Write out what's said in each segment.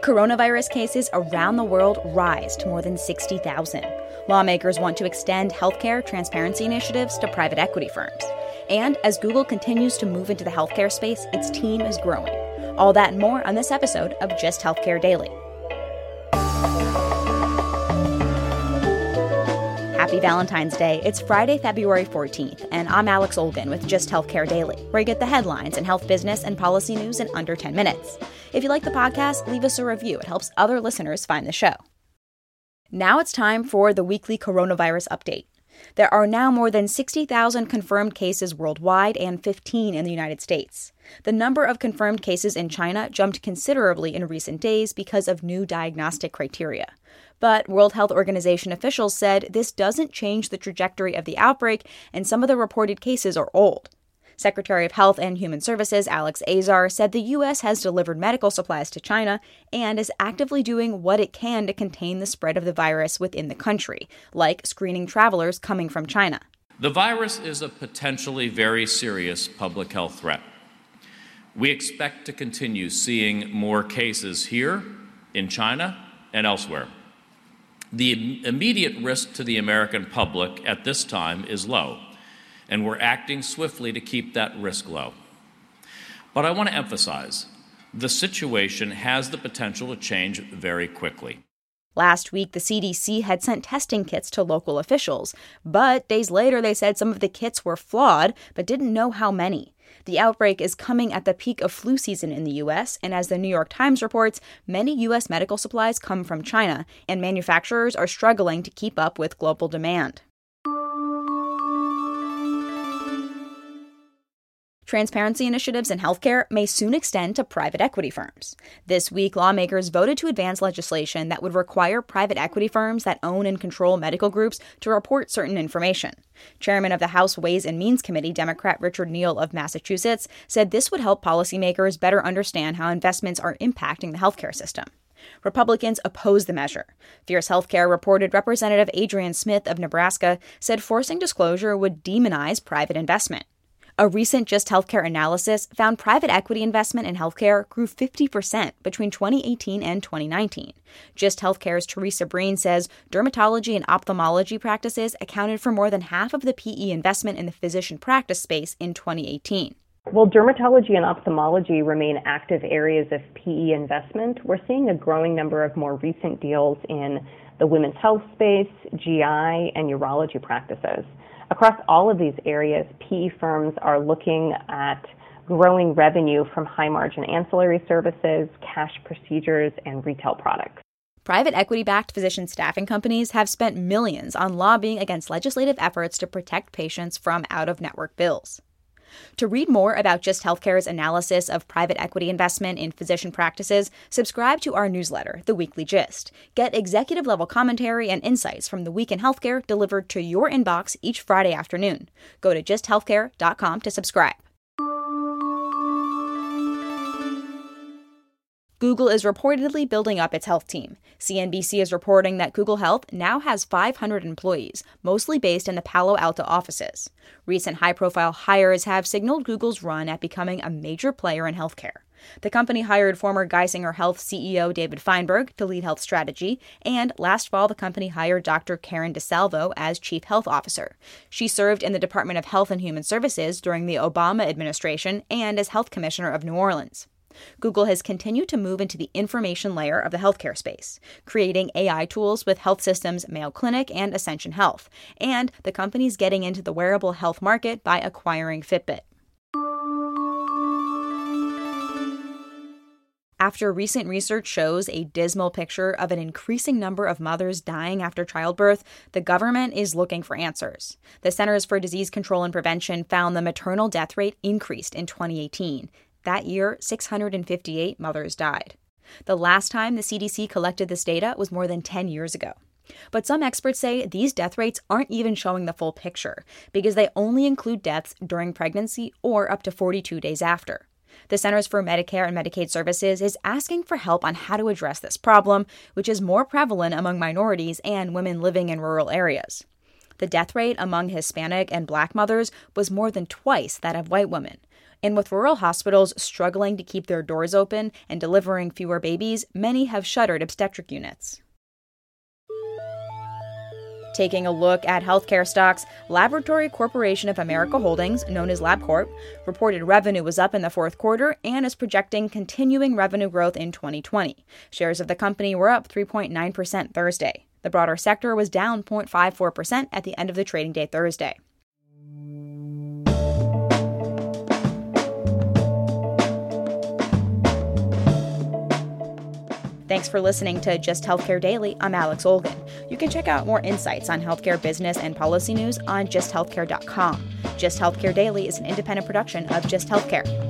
Coronavirus cases around the world rise to more than 60,000. Lawmakers want to extend healthcare transparency initiatives to private equity firms. And as Google continues to move into the healthcare space, its team is growing. All that and more on this episode of Gist Healthcare Daily. Happy Valentine's Day. It's Friday, February 14th, and I'm Alex Olgin with Gist Healthcare Daily, where you get the headlines and health business and policy news in under 10 minutes. If you like the podcast, leave us a review. It helps other listeners find the show. Now it's time for the weekly coronavirus update. There are now more than 60,000 confirmed cases worldwide and 15 in the United States. The number of confirmed cases in China jumped considerably in recent days because of new diagnostic criteria. But World Health Organization officials said this doesn't change the trajectory of the outbreak, and some of the reported cases are old. Secretary of Health and Human Services Alex Azar said the U.S. has delivered medical supplies to China and is actively doing what it can to contain the spread of the virus within the country, like screening travelers coming from China. The virus is a potentially very serious public health threat. We expect to continue seeing more cases here, in China, and elsewhere. The immediate risk to the American public at this time is low, and we're acting swiftly to keep that risk low. But I want to emphasize the situation has the potential to change very quickly. Last week, the CDC had sent testing kits to local officials, but days later they said some of the kits were flawed, but didn't know how many. The outbreak is coming at the peak of flu season in the U.S., and as the New York Times reports, many U.S. medical supplies come from China, and manufacturers are struggling to keep up with global demand. Transparency initiatives in healthcare may soon extend to private equity firms. This week, lawmakers voted to advance legislation that would require private equity firms that own and control medical groups to report certain information. Chairman of the House Ways and Means Committee, Democrat Richard Neal of Massachusetts, said this would help policymakers better understand how investments are impacting the healthcare system. Republicans oppose the measure. Fierce Healthcare reported Representative Adrian Smith of Nebraska said forcing disclosure would demonize private investment. A recent Gist Healthcare analysis found private equity investment in healthcare grew 50% between 2018 and 2019. Gist Healthcare's Teresa Breen says dermatology and ophthalmology practices accounted for more than half of the PE investment in the physician practice space in 2018. While dermatology and ophthalmology remain active areas of PE investment, we're seeing a growing number of more recent deals in the women's health space, GI, and urology practices. Across all of these areas, PE firms are looking at growing revenue from high margin ancillary services, cash procedures, and retail products. Private equity backed physician staffing companies have spent millions on lobbying against legislative efforts to protect patients from out of network bills. To read more about Gist Healthcare's analysis of private equity investment in physician practices, subscribe to our newsletter, The Weekly Gist. Get executive level commentary and insights from the week in healthcare delivered to your inbox each Friday afternoon. Go to gisthealthcare.com to subscribe. Google is reportedly building up its health team. CNBC is reporting that Google Health now has 500 employees, mostly based in the Palo Alto offices. Recent high profile hires have signaled Google's run at becoming a major player in healthcare. The company hired former Geisinger Health CEO David Feinberg to lead health strategy, and last fall the company hired Dr. Karen DeSalvo as chief health officer. She served in the Department of Health and Human Services during the Obama administration and as health commissioner of New Orleans. Google has continued to move into the information layer of the healthcare space, creating AI tools with health systems Mayo Clinic and Ascension Health, and the company's getting into the wearable health market by acquiring Fitbit. After recent research shows a dismal picture of an increasing number of mothers dying after childbirth, the government is looking for answers. The Centers for Disease Control and Prevention found the maternal death rate increased in 2018. That year, 658 mothers died. The last time the CDC collected this data was more than 10 years ago. But some experts say these death rates aren't even showing the full picture because they only include deaths during pregnancy or up to 42 days after. The Centers for Medicare and Medicaid Services is asking for help on how to address this problem, which is more prevalent among minorities and women living in rural areas. The death rate among Hispanic and black mothers was more than twice that of white women. And with rural hospitals struggling to keep their doors open and delivering fewer babies, many have shuttered obstetric units. Taking a look at healthcare stocks, Laboratory Corporation of America Holdings, known as LabCorp, reported revenue was up in the fourth quarter and is projecting continuing revenue growth in 2020. Shares of the company were up 3.9% Thursday. The broader sector was down 0.54% at the end of the trading day Thursday. Thanks for listening to Gist Healthcare Daily. I'm Alex Olgin. You can check out more insights on healthcare business and policy news on gisthealthcare.com. Gist Healthcare Daily is an independent production of Gist Healthcare.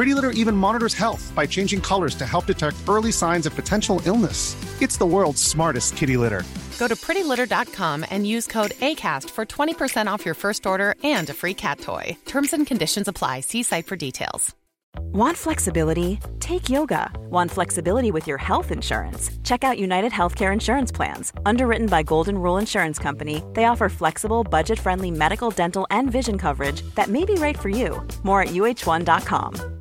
Pretty Litter even monitors health by changing colors to help detect early signs of potential illness. It's the world's smartest kitty litter. Go to prettylitter.com and use code ACAST for 20% off your first order and a free cat toy. Terms and conditions apply. See site for details. Want flexibility? Take yoga. Want flexibility with your health insurance? Check out United Healthcare Insurance Plans. Underwritten by Golden Rule Insurance Company, they offer flexible, budget friendly medical, dental, and vision coverage that may be right for you. More at uh1.com.